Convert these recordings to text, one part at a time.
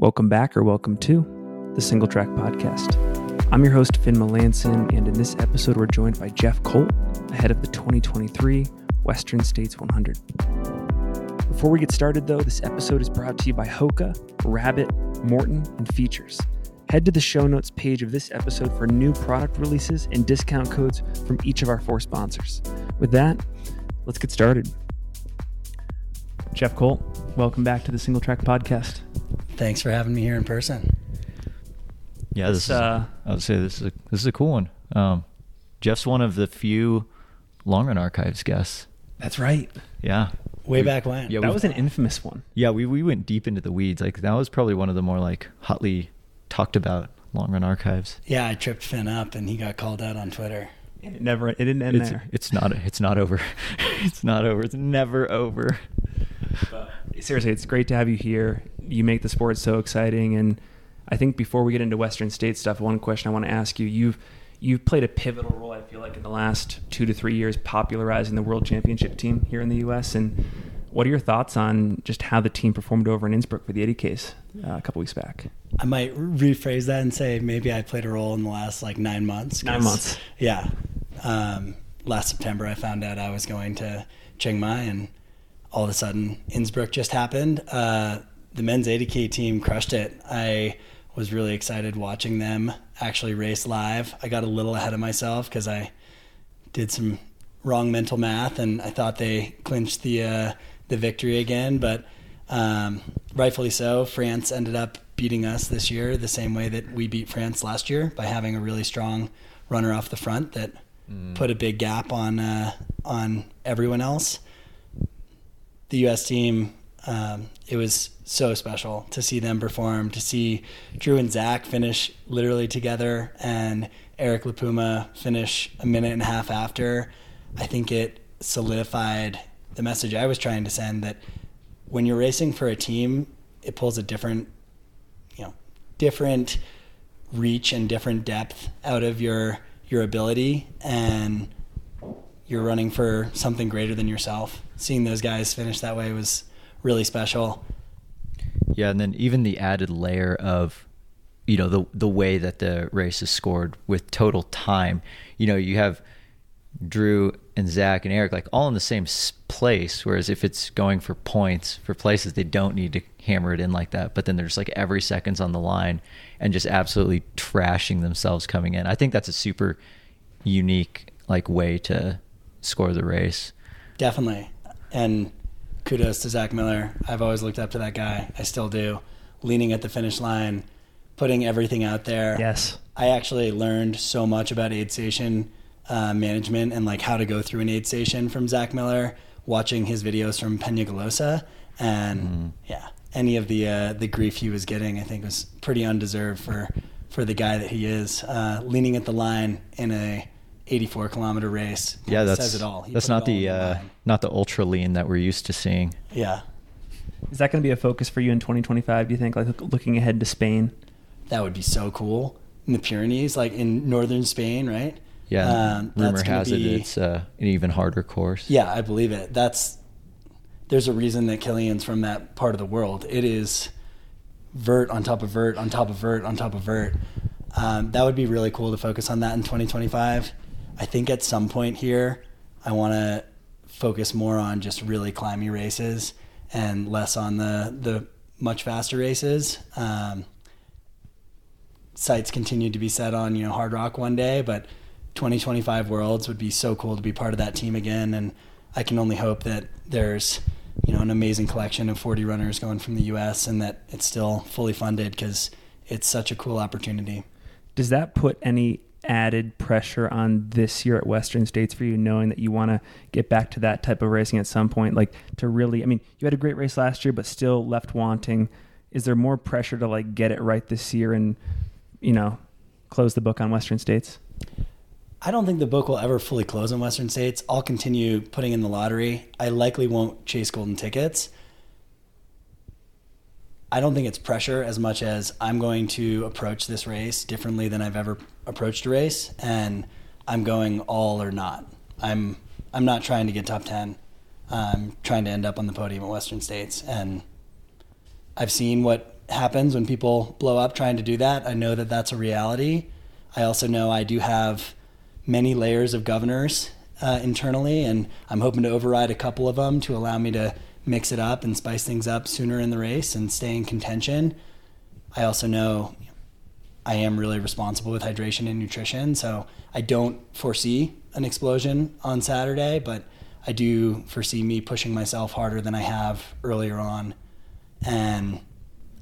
Welcome back or welcome to the Singletrack Podcast. I'm your host, Finn Melanson, and in this episode, we're joined by Jeff Colt, ahead of the 2023 Western States 100. Before we get started, though, this episode is brought to you by Hoka, Rabbit, Maurten, and Feetures. Head to the show notes page of this episode for new product releases and discount codes from each of our four sponsors. With that, let's get started. Jeff Colt, welcome back to the Singletrack Podcast. Thanks for having me here in person. Yeah, this uh, is. I would say this is a, this is a cool one. Um, Jeff's one of the few long run archives guests. That's right. Yeah, Way We- back when. Yeah, that we- was an infamous one. yeah. We we went deep into the weeds. Like that was probably one of the more like hotly talked about long run archives. Yeah, I tripped Finn up and he got called out on Twitter. It never, it didn't end It's there. it's not it's not over. it's not over. It's never over. But Seriously, it's great to have you here. You make the sport so exciting, and I think before we get into Western State stuff, one question I want to ask you: you've you've played a pivotal role. I feel like in the last two to three years, popularizing the World Championship team here in the U.S. And what are your thoughts on just how the team performed over in Innsbruck for the 80Ks uh, a couple weeks back? I might rephrase that and say maybe I played a role in the last like nine months. Nine months. Yeah. Um, last September, I found out I was going to Chiang Mai, and all of a sudden, Innsbruck just happened. Uh, the men's 80K team crushed it. I was really excited watching them actually race live. I got a little ahead of myself because I did some wrong mental math, and I thought they clinched the uh, the victory again. But um, rightfully so, France ended up beating us this year the same way that we beat France last year by having a really strong runner off the front that put a big gap on uh, on everyone else. The U.S. team, um, it was so special to see them perform, to see Drew and Zach finish literally together, and Eric LiPuma finish a minute and a half after. I think it solidified the message I was trying to send that when you're racing for a team, it pulls a different, you know, different reach and different depth out of your your ability and you're running for something greater than yourself. Seeing those guys finish that way was really special. Yeah, and then even the added layer of, you know, the the way that the race is scored with total time. You know, you have Drew and Zach and Eric like all in the same place. Whereas if it's going for points for places, they don't need to hammer it in like that. But then there's like every second's on the line and just absolutely trashing themselves coming in. I think that's a super unique like way to score the race. Definitely. And kudos to Zach Miller. I've always looked up to that guy. I still do. Leaning at the finish line, putting everything out there. Yes. I actually learned so much about aid station uh, management and like how to go through an aid station from Zach Miller, watching his videos from Peñagolosa, and yeah, any of the uh, the grief he was getting, I think was pretty undeserved for for the guy that he is. Uh, leaning at the line in a 84 kilometer race, Yeah, that's says it all. He that's not all the on uh, not the ultra lean that we're used to seeing. yeah. Is that going to be a focus for you in 2025? Do you think, like looking ahead to Spain? That would be so cool in the Pyrenees, like in northern Spain, right? Yeah, Um, rumor that's gonna has be- it it's uh, an even harder course. Yeah, I believe it. That's there's a reason that Kilian's from that part of the world. It is vert on top of vert on top of vert on top of vert. Um, that would be really cool to focus on that in 2025. I think at some point here, I want to focus more on just really climby races and less on the the much faster races. Um, sights continue to be set on you know Hardrock one day, but 2025 Worlds would be so cool to be part of that team again, and I can only hope that there's you know an amazing collection of 40 runners going from the U.S. and that it's still fully funded because it's such a cool opportunity. Does that put any added pressure on this year at Western States for you, knowing that you want to get back to that type of racing at some point? Like to really, I mean, you had a great race last year, but still left wanting. Is there more pressure to like get it right this year and, you know, close the book on Western States? I don't think the book will ever fully close on Western States. I'll continue putting in the lottery. I likely won't chase golden tickets. I don't think it's pressure as much as I'm going to approach this race differently than I've ever approached a race, and I'm going all or not. I'm I'm not trying to get top ten. I'm trying to end up on the podium at Western States, and I've seen what happens when people blow up trying to do that. I know that that's a reality. I also know I do have many layers of governors uh, internally, and I'm hoping to override a couple of them to allow me to mix it up and spice things up sooner in the race and stay in contention. I also know I am really responsible with hydration and nutrition, so I don't foresee an explosion on Saturday, but I do foresee me pushing myself harder than I have earlier on. And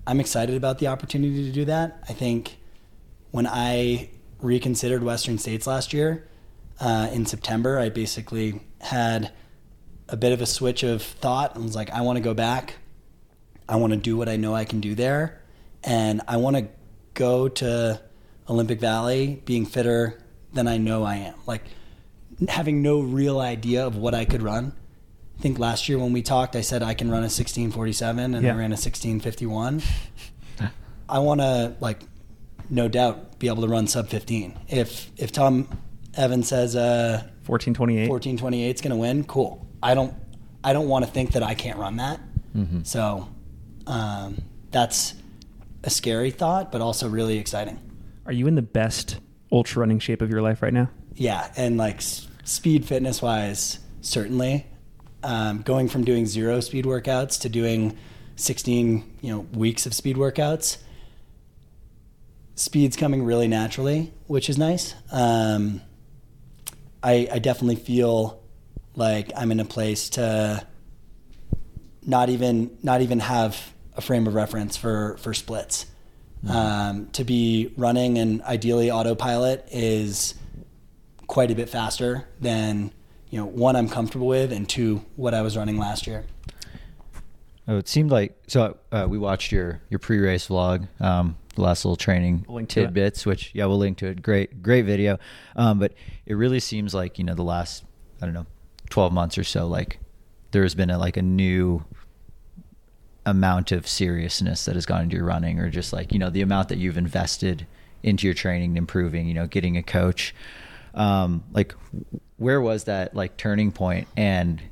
I'm excited about the opportunity to do that. I think when I reconsidered Western States last year uh, in September, I basically had a bit of a switch of thought and was like, I want to go back. I want to do what I know I can do there. And I want to go to Olympic Valley being fitter than I know I am. Like having no real idea of what I could run. I think last year when we talked, I said I can run a 1647 and Yeah. I ran a 1651. I want to like, no doubt, be able to run sub 15. If if Tom Evans says uh, 1428. 1428 is going to win, cool. I don't I don't want to think that I can't run that. So um, that's a scary thought, but also really exciting. Are you in the best ultra running shape of your life right now? Yeah, and like s- speed fitness wise, certainly. Um, going from doing zero speed workouts to doing 16, you know, weeks of speed workouts. Speed's coming really naturally, which is nice. Um, I, I definitely feel like I'm in a place to not even not even have a frame of reference for for splits. Um, to be running and ideally autopilot is quite a bit faster than you know one I'm comfortable with and two what I was running last year. Oh, it seemed like so. Uh, we watched your your pre-race vlog, um, the last little training We'll link to it. tidbits, which yeah, we'll link to it. Great, great video. Um, but it really seems like you know the last I don't know, twelve months or so, like there has been a like a new amount of seriousness that has gone into your running, or just like you know the amount that you've invested into your training, and improving. You know, getting a coach. Um, like, where was that like turning point? And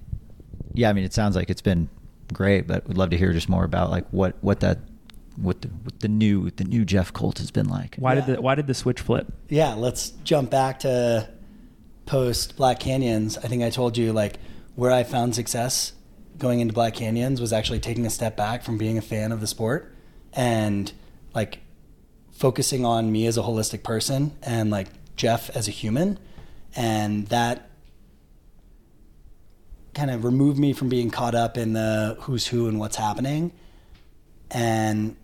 yeah, I mean, it sounds like it's been great, but we'd love to hear just more about like what what that what the what the new the new Jeff Colt has been like. Why Yeah. did the Why did the switch flip? Yeah, let's jump back to post Black Canyons. I think I told you like where I found success going into Black Canyons was actually taking a step back from being a fan of the sport and like focusing on me as a holistic person and like Jeff as a human and that kind of removed me from being caught up in the who's who and what's happening and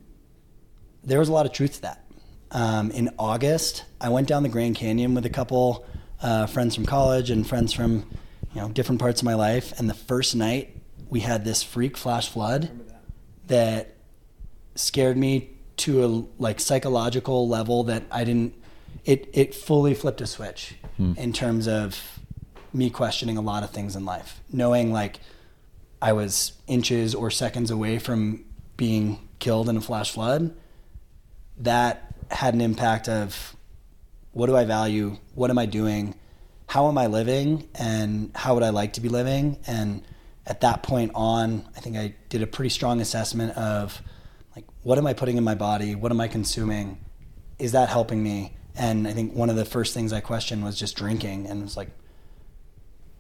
there was a lot of truth to that. Um, in August, I went down the Grand Canyon with a couple uh, friends from college and friends from you know different parts of my life. And the first night, we had this freak flash flood that scared me to a like psychological level that I didn't. It it fully flipped a switch in terms of me questioning a lot of things in life, knowing like I was inches or seconds away from being killed in a flash flood. That had an impact of what do I value? What am I doing? How am I living? And how would I like to be living? And at that point on, I think I did a pretty strong assessment of like, what am I putting in my body? What am I consuming? Is that helping me? And I think one of the first things I questioned was just drinking. And it was like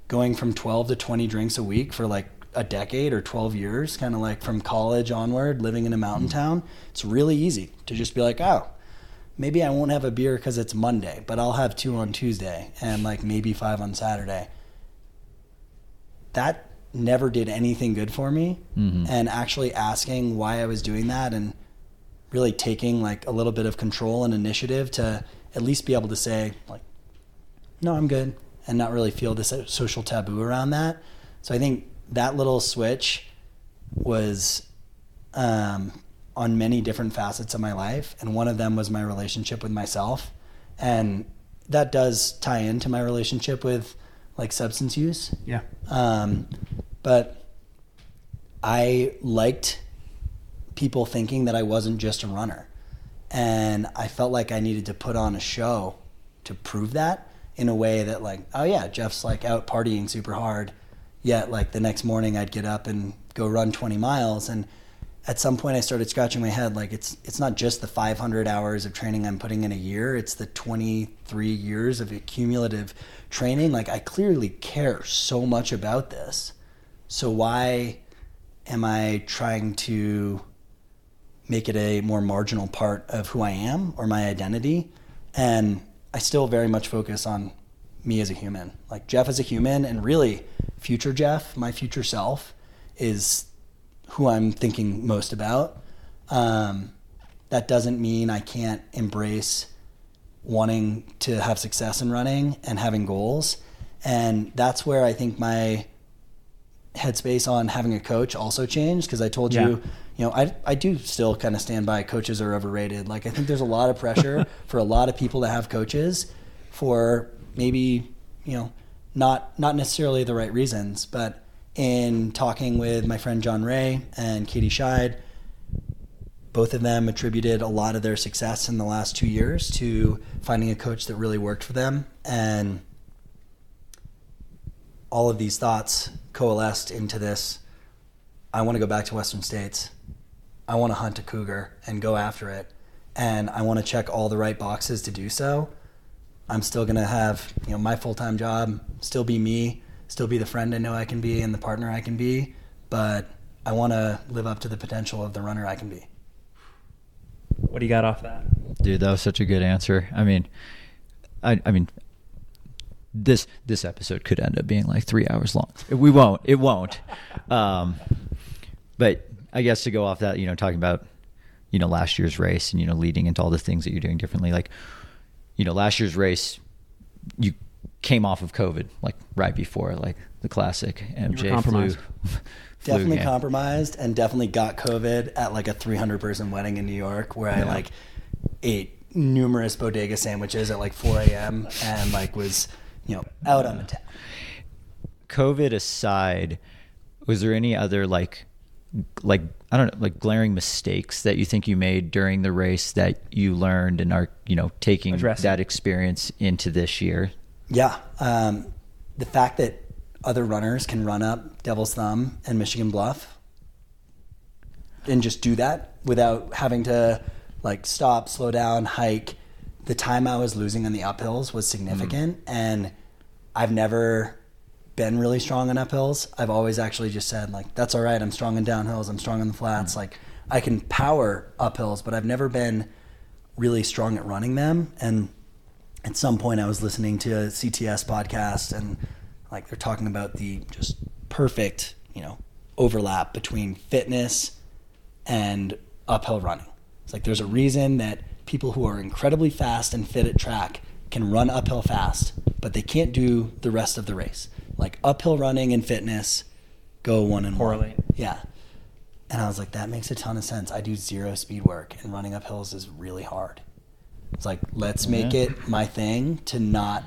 going from 12 to 20 drinks a week for like a decade or 12 years, kind of like from college onward, living in a mountain mm-hmm. town. It's really easy to just be like, oh, maybe I won't have a beer because it's Monday, but I'll have two on Tuesday and like maybe five on Saturday. That never did anything good for me. And actually asking why I was doing that and really taking like a little bit of control and initiative to at least be able to say, like, no, I'm good, and not really feel this social taboo around that. So I think that little switch was um, on many different facets of my life, and one of them was my relationship with myself, and that does tie into my relationship with like substance use. Yeah. Um, but I liked people thinking that I wasn't just a runner. And I felt like I needed to put on a show to prove that in a way that, like, oh yeah, Jeff's like out partying super hard. Yet, like, the next morning I'd get up and go run 20 miles. And at some point I started scratching my head like it's it's not just the 500 hours of training I'm putting in a year it's the 23 years of cumulative training. Like I clearly care so much about this. So why am I trying to make it a more marginal part of who I am or my identity? And I still very much focus on me as a human. Like Jeff as a human and really future Jeff my future self is who I'm thinking most about. Um, that doesn't mean I can't embrace wanting to have success in running and having goals. And that's where I think my headspace on having a coach also changed because I told yeah. you, you know, I, I do still kind of stand by coaches are overrated. Like, I think there's a lot of pressure for a lot of people to have coaches for maybe, you know, not, not necessarily the right reasons, but in talking with my friend John Ray and Katie Schide, both of them attributed a lot of their success in the last two years to finding a coach that really worked for them. And all of these thoughts coalesced into this I want to go back to Western States. I want to hunt a cougar and go after it. And I want to check all the right boxes to do so. I'm still going to have, you know, my full-time job, still be me, still be the friend I know I can be and the partner I can be, but I want to live up to the potential of the runner I can be. What do you got off that? Dude, that was such a good answer. I mean, I, I mean, this this episode could end up being like three hours long. We won't. It won't. Um, but I guess to go off that, you know, talking about you know last year's race and you know leading into all the things that you're doing differently, like you know last year's race, you came off of COVID, like right before, like the classic MJ flu. definitely game. compromised and definitely got COVID at like a 300 person wedding in New York where yeah. I like ate numerous bodega sandwiches at like 4 a.m. and like was, you know, out on the town. COVID aside, was there any other like, like I don't know, like glaring mistakes that you think you made during the race that you learned and are you know taking Addressing. that experience into this year yeah, um, the fact that other runners can run up Devil's Thumb and Michigan Bluff and just do that without having to like stop, slow down, hike. The time I was losing on the uphills was significant, mm-hmm. and I've never been really strong on uphills. I've always actually just said like, "That's all right. I'm strong in downhills. I'm strong in the flats. Mm-hmm. Like, I can power uphills, but I've never been really strong at running them." And at some point I was listening to a CTS podcast and like they're talking about the just perfect, you know, overlap between fitness and uphill running. It's like there's a reason that people who are incredibly fast and fit at track can run uphill fast, but they can't do the rest of the race. Like uphill running and fitness go one and Correlate. one. Yeah. And I was like, that makes a ton of sense. I do zero speed work and running up hills is really hard. It's like let's make yeah. it my thing to not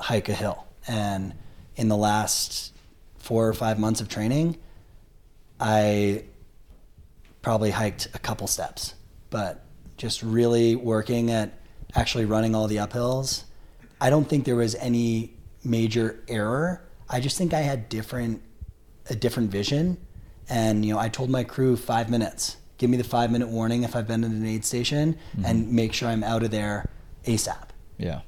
hike a hill. And in the last four or five months of training, I probably hiked a couple steps, but just really working at actually running all the uphills. I don't think there was any major error. I just think I had different a different vision. And you know, I told my crew five minutes give me the five minute warning if I've been in an aid station mm-hmm. and make sure I'm out of there ASAP. Yeah.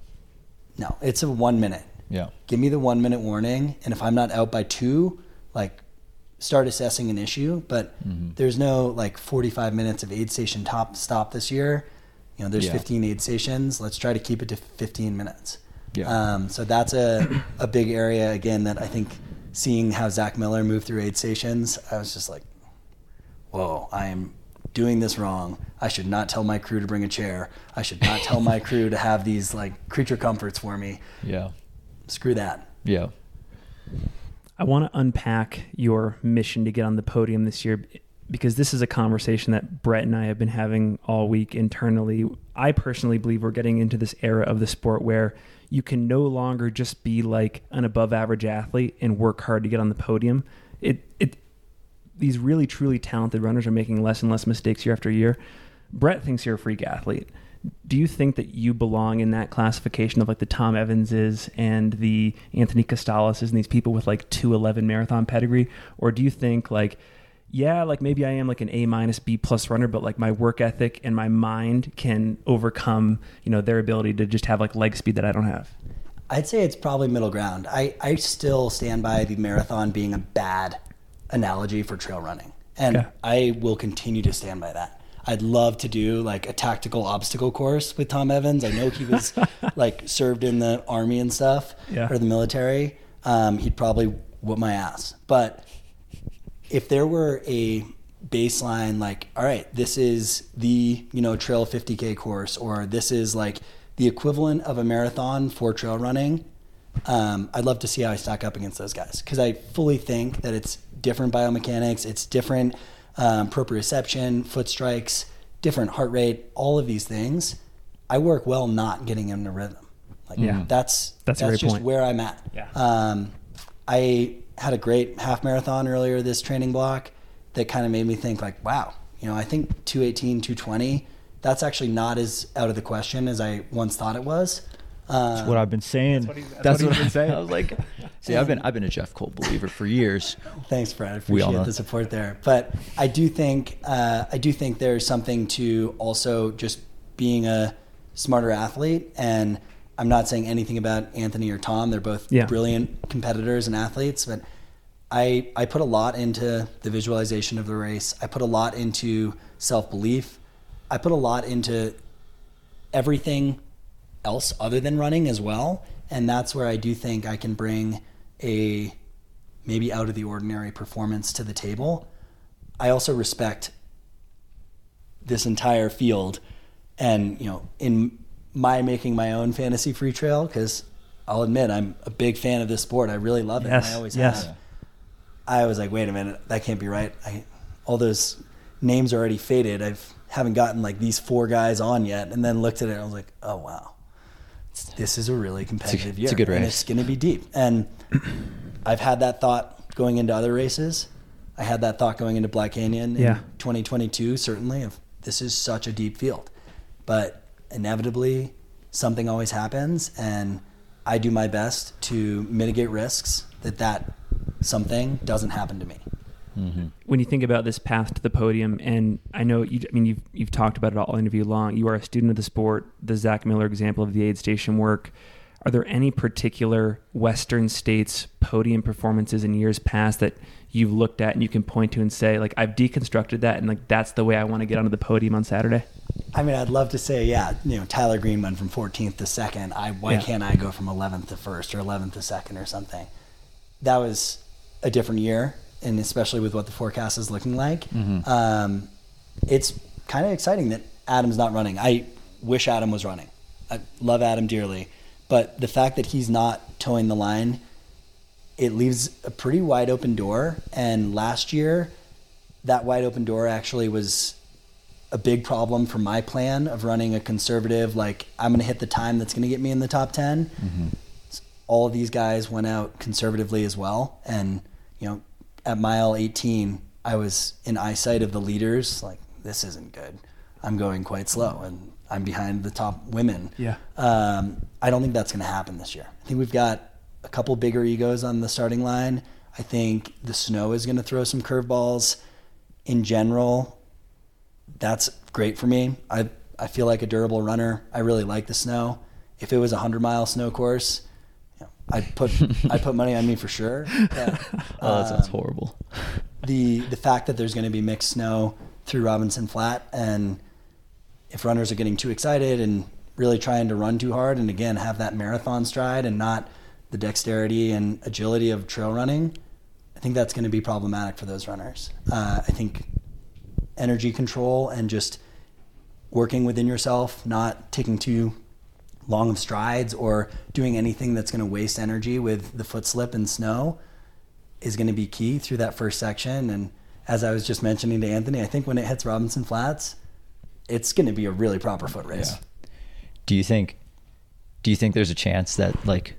No, it's a one minute. Yeah. Give me the one minute warning. And if I'm not out by two, like start assessing an issue. But mm-hmm. there's no like 45 minutes of aid station top stop this year. You know, there's yeah. 15 aid stations. Let's try to keep it to 15 minutes. Yeah. Um, so that's a, a big area again that I think seeing how Zach Miller moved through aid stations, I was just like, whoa, I am doing this wrong. I should not tell my crew to bring a chair. I should not tell my crew to have these like creature comforts for me. Yeah. Screw that. Yeah. I want to unpack your mission to get on the podium this year because this is a conversation that Brett and I have been having all week internally. I personally believe we're getting into this era of the sport where you can no longer just be like an above average athlete and work hard to get on the podium. It it these really truly talented runners are making less and less mistakes year after year. Brett thinks you're a freak athlete. Do you think that you belong in that classification of like the Tom Evanses and the Anthony Costaleses and these people with like 211 marathon pedigree? Or do you think like yeah, like maybe I am like an A minus B plus runner, but like my work ethic and my mind can overcome, you know, their ability to just have like leg speed that I don't have. I'd say it's probably middle ground. I, I still stand by the marathon being a bad analogy for trail running. And Okay. I will continue to stand by that. I'd love to do like a tactical obstacle course with Tom Evans. I know he was like served in the army and stuff Yeah. or the military. Um, he'd probably whoop my ass. But if there were a baseline like all right this is the you know trail 50k course or this is like the equivalent of a marathon for trail running um, i'd love to see how i stack up against those guys because i fully think that it's different biomechanics it's different um, proprioception foot strikes different heart rate all of these things i work well not getting into rhythm like Yeah. that's That's that's just point. where i'm at Yeah. um, I had a great half marathon earlier this training block that kind of made me think like, wow, you know, I think 218, 220, that's actually not as out of the question as I once thought it was. That's what I've been saying. That's what he- that's what he's been saying. I was like, see, I've been I've been a Jeff Colt believer for years. Thanks, Brad. I We all appreciate the support there. But I do think uh, I do think there's something to also just being a smarter athlete. And I'm not saying anything about Anthony or Tom. They're both Yeah. brilliant competitors and athletes. But I I put a lot into the visualization of the race. I put a lot into self belief. I put a lot into everything else other than running as well. And that's where I do think I can bring a maybe out of the ordinary performance to the table. I also respect this entire field and, you know, in my making my own fantasy Freetrail, because I'll admit I'm a big fan of this sport. I really love it. and Yes, I always yes. have. I was like, wait a minute, that can't be right. I, all those names are already faded. I've haven't gotten like these four guys on yet, and then looked at it and I was like, oh wow, this is a really competitive year. it's a good and it's going to be deep. And I've had that thought going into other races. I had that thought going into Black Canyon in Yeah. 2022. Certainly, of this is such a deep field, but inevitably something always happens, and I do my best to mitigate risks that that something doesn't happen to me. Mm-hmm. when you think about this path to the podium, and I know you, I mean, you've you've talked about it all interview long. You are a student of the sport, the Zach Miller example of the aid station work. Are there any particular Western states podium performances in years past that you've looked at and you can point to and say, like, I've deconstructed that, and like that's the way I want to get onto the podium on Saturday? I mean, I'd love to say, yeah, you know, Tyler Green went from 14th to second. I why Yeah. can't I go from 11th to first or 11th to second or something? That was a different year, and especially with what the forecast is looking like, um, it's kind of exciting that Adam's not running. I wish Adam was running. I love Adam dearly, but the fact that he's not towing the line, it leaves a pretty wide open door. And last year, that wide open door actually was a big problem for my plan of running a conservative like i'm going to hit the time that's going to get me in the top 10 all of these guys went out conservatively as well and you know at mile 18 i was in eyesight of the leaders like this isn't good i'm going quite slow and i'm behind the top women Yeah. um, i don't think that's going to happen this year i think we've got a couple bigger egos on the starting line i think the snow is going to throw some curveballs in general that's great for me. I I feel like a durable runner. I really like the snow. If it was a hundred mile snow course, I'd put I'd put money on me for sure. Yeah. Oh, that sounds Um, horrible. the the fact that there's going to be mixed snow through Robinson Flat, and if runners are getting too excited and really trying to run too hard, and again have that marathon stride and not the dexterity and agility of trail running, I think that's going to be problematic for those runners. Uh, I think energy control and just working within yourself, not taking too long of strides or doing anything that's going to waste energy with the foot slip and snow is going to be key through that first section. And as I was just mentioning to Anthony, I think when it hits Robinson Flats, it's going to be a really proper foot race. Yeah. Do you think do you think there's a chance that like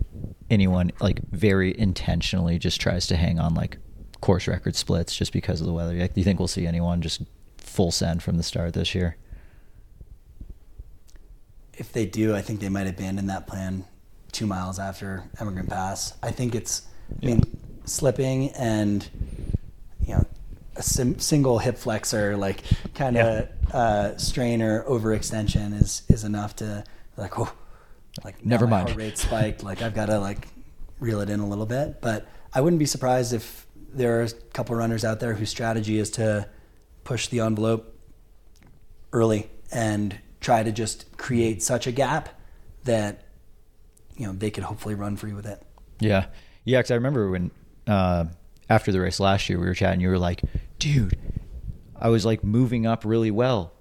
anyone like very intentionally just tries to hang on like course record splits just because of the weather? Like, do you think we'll see anyone just full send from the start this year? If they do, I think they might abandon that plan two miles after Emigrant Pass. I think it's, I mean, slipping and, you know, a sim- single hip flexor, like kind of uh, strain or overextension is is enough to like oh, like Never mind. heart rate spiked. Like I've got to like reel it in a little bit. But I wouldn't be surprised if there are a couple runners out there whose strategy is to push the envelope early and try to just create such a gap that you know they could hopefully run free with it. Yeah, yeah. Because I remember when uh, after the race last year, we were chatting. You were like, "Dude, I was like moving up really well,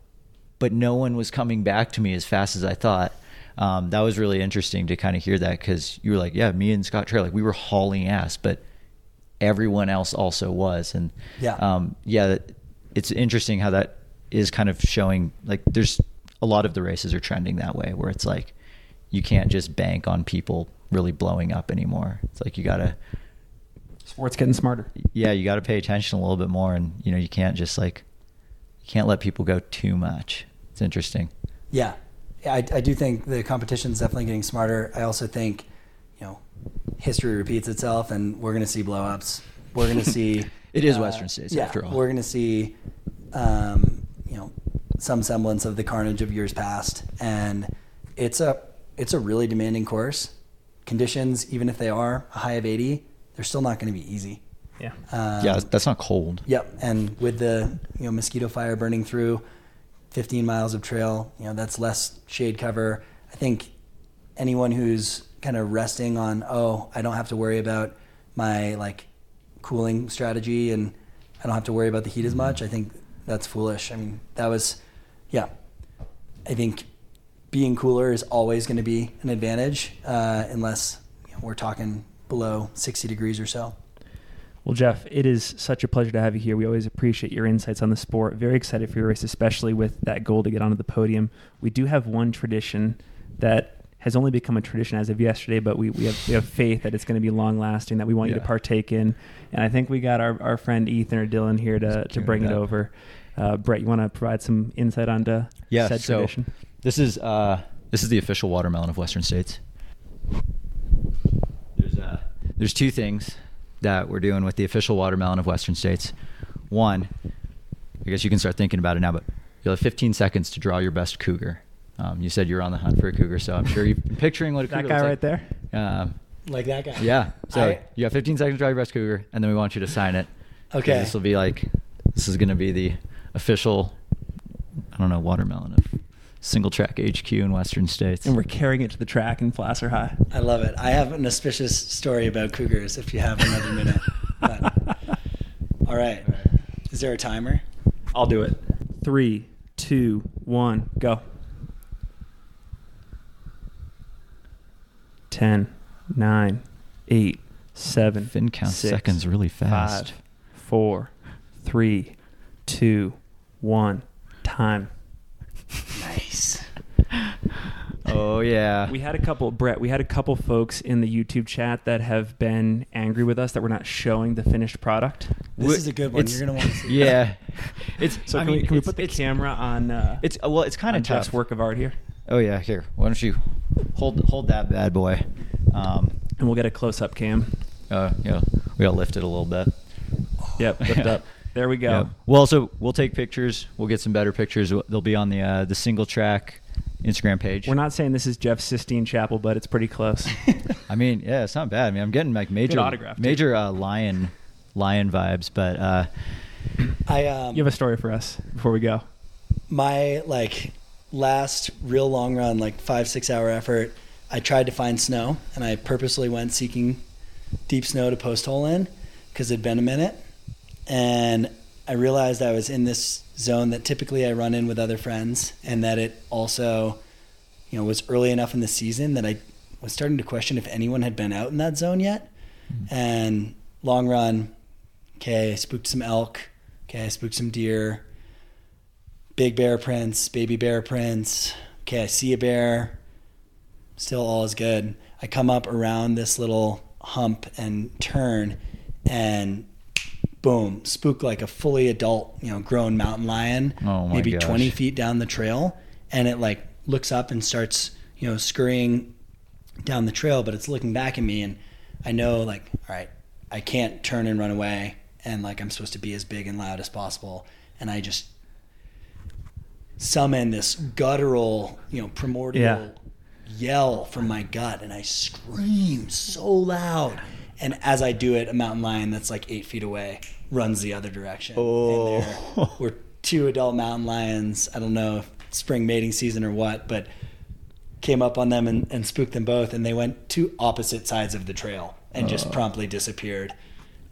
but no one was coming back to me as fast as I thought." Um, that was really interesting to kind of hear that because you were like, "Yeah, me and Scott Traer, like we were hauling ass, but everyone else also was." And Yeah. um, yeah, it's interesting how that is kind of showing. Like, there's a lot of the races are trending that way, where it's like you can't just bank on people really blowing up anymore. It's like you gotta, Sports getting smarter. yeah, you gotta pay attention a little bit more, and you know you can't just like you can't let people go too much. It's interesting. Yeah, yeah I, I do think the competition is definitely getting smarter. I also think, you know, history repeats itself, and we're going to see blowups. We're going to see. uh, It is Western States, yeah, after all. We're going to see, um, you know, some semblance of the carnage of years past, and it's a it's a really demanding course. Conditions, even if they are a high of eighty, they're still not going to be easy. Yeah. Um, yeah, that's not cold. Yep, and with the you know mosquito fire burning through 15 miles of trail, you know that's less shade cover. I think anyone who's kind of resting on oh I don't have to worry about my like cooling strategy and I don't have to worry about the heat as much. I think that's foolish. I mean that was yeah. I think being cooler is always going to be an advantage uh, unless you know, we're talking below 60 degrees or so. Well, Jeff, it is such a pleasure to have you here. We always appreciate your insights on the sport. Very excited for your race, especially with that goal to get onto the podium. We do have one tradition that has only become a tradition as of yesterday, but we, we, have, we have faith that it's going to be long lasting, that we want you to partake in. And I think we got our, our friend Ethan or Dylan here to, to bring it that. over. Uh, Brett, you want to provide some insight onto Yeah, said so tradition? this is uh, this is the official watermelon of Western States. There's uh, there's two things that we're doing with the official watermelon of Western States. One, I guess you can start thinking about it now, but you'll have 15 seconds to draw your best cougar. Um, you said you're on the hunt for a cougar, so I'm sure you've been picturing what a cougar That guy looks right like. there? Um, Like that guy. yeah. So I- you have 15 seconds to draw your best cougar, and then we want you to sign it. Okay. This will be like, this is going to be the official, I don't know, watermelon of Singletrack HQ in Western States. And we're carrying it to the track in Placer High. I love it. I have an auspicious story about cougars if you have another minute. But- all right. Is there a timer? I'll do it. Three, two, one, go. Ten, nine, eight, seven. Finn counts six, seconds really fast. Five, four, three, two, one. Time. Nice. Oh yeah. We had a couple, Brett. We had a couple folks in the YouTube chat that have been angry with us that we're not showing the finished product. This Wh- is a good one. it's- You're gonna want to see. Yeah. It's So I can, mean, we, can we it's- put the it's- camera on? Uh, It's well, it's kind on of Jeff's tough work of art here, Oh yeah, here. Why don't you hold hold that bad boy? Um, and we'll get a close-up cam. uh, yeah, we gotta lift it a little bit. Yep, lift up. There we go. Yeah. Well, also we'll take pictures. We'll get some better pictures. They'll be on the uh, the Singletrack Instagram page. We're not saying this is Jeff Sistine Chapel, but it's pretty close. I mean, yeah, it's not bad. I mean, I'm getting like major autograph, too. major uh, lion lion vibes, but uh, I um, you have a story for us before we go. my like last real long run, like five six hour effort. I tried to find snow, and I purposely went seeking deep snow to post hole in because it'd been a minute, and I realized I was in this zone that typically I run in with other friends, and that it also, you know, was early enough in the season that I was starting to question if anyone had been out in that zone yet. Mm-hmm. And long run, okay, I spooked some elk, okay, I spooked some deer, big bear prints, baby bear prints. Okay, I see a bear. Still all is good. I come up around this little hump and turn and boom, spook like a fully adult, you know, grown mountain lion, Oh maybe gosh. 20 feet down the trail. And it like looks up and starts, you know, scurrying down the trail, but it's looking back at me. And I know, like, all right, I can't turn and run away. and like I'm supposed to be as big and loud as possible, and I just summon this guttural, you know, primordial Yeah. yell from my gut, and I scream so loud. And as I do it, a mountain lion that's like eight feet away runs the other direction. Oh. And there were two adult mountain lions. I don't know if spring mating season or what, but came up on them and, and spooked them both, and they went to opposite sides of the trail and just oh. promptly disappeared.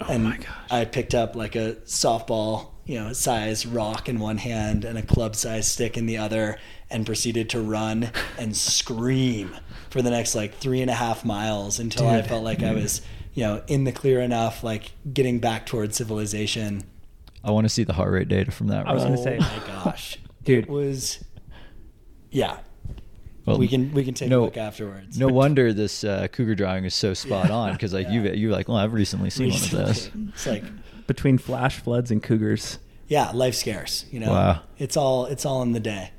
Oh and Oh my gosh. I picked up like a softball, you know, size rock in one hand and a club size stick in the other, and proceeded to run and scream for the next like three and a half miles until I felt like I mm. was, you know, in the clear enough, like getting back towards civilization. I want to see the heart rate data from that. I was gonna say- oh my gosh, Dude. it was, yeah. Well, we can we can take no- a look afterwards. No wonder this uh, cougar driving is so spot on because like you you like well I've recently seen one of those. It's like Between flash floods and cougars. yeah, life scarce. You know, Wow. it's all it's all in the day.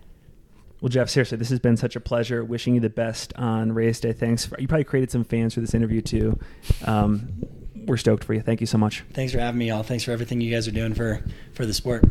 Well, Jeff, seriously, this has been such a pleasure. Wishing you the best on Race Day. Thanks. For, you probably created some fans for this interview too. Um, we're stoked for you. Thank you so much. Thanks for having me, y'all. Thanks for everything you guys are doing for for the sport.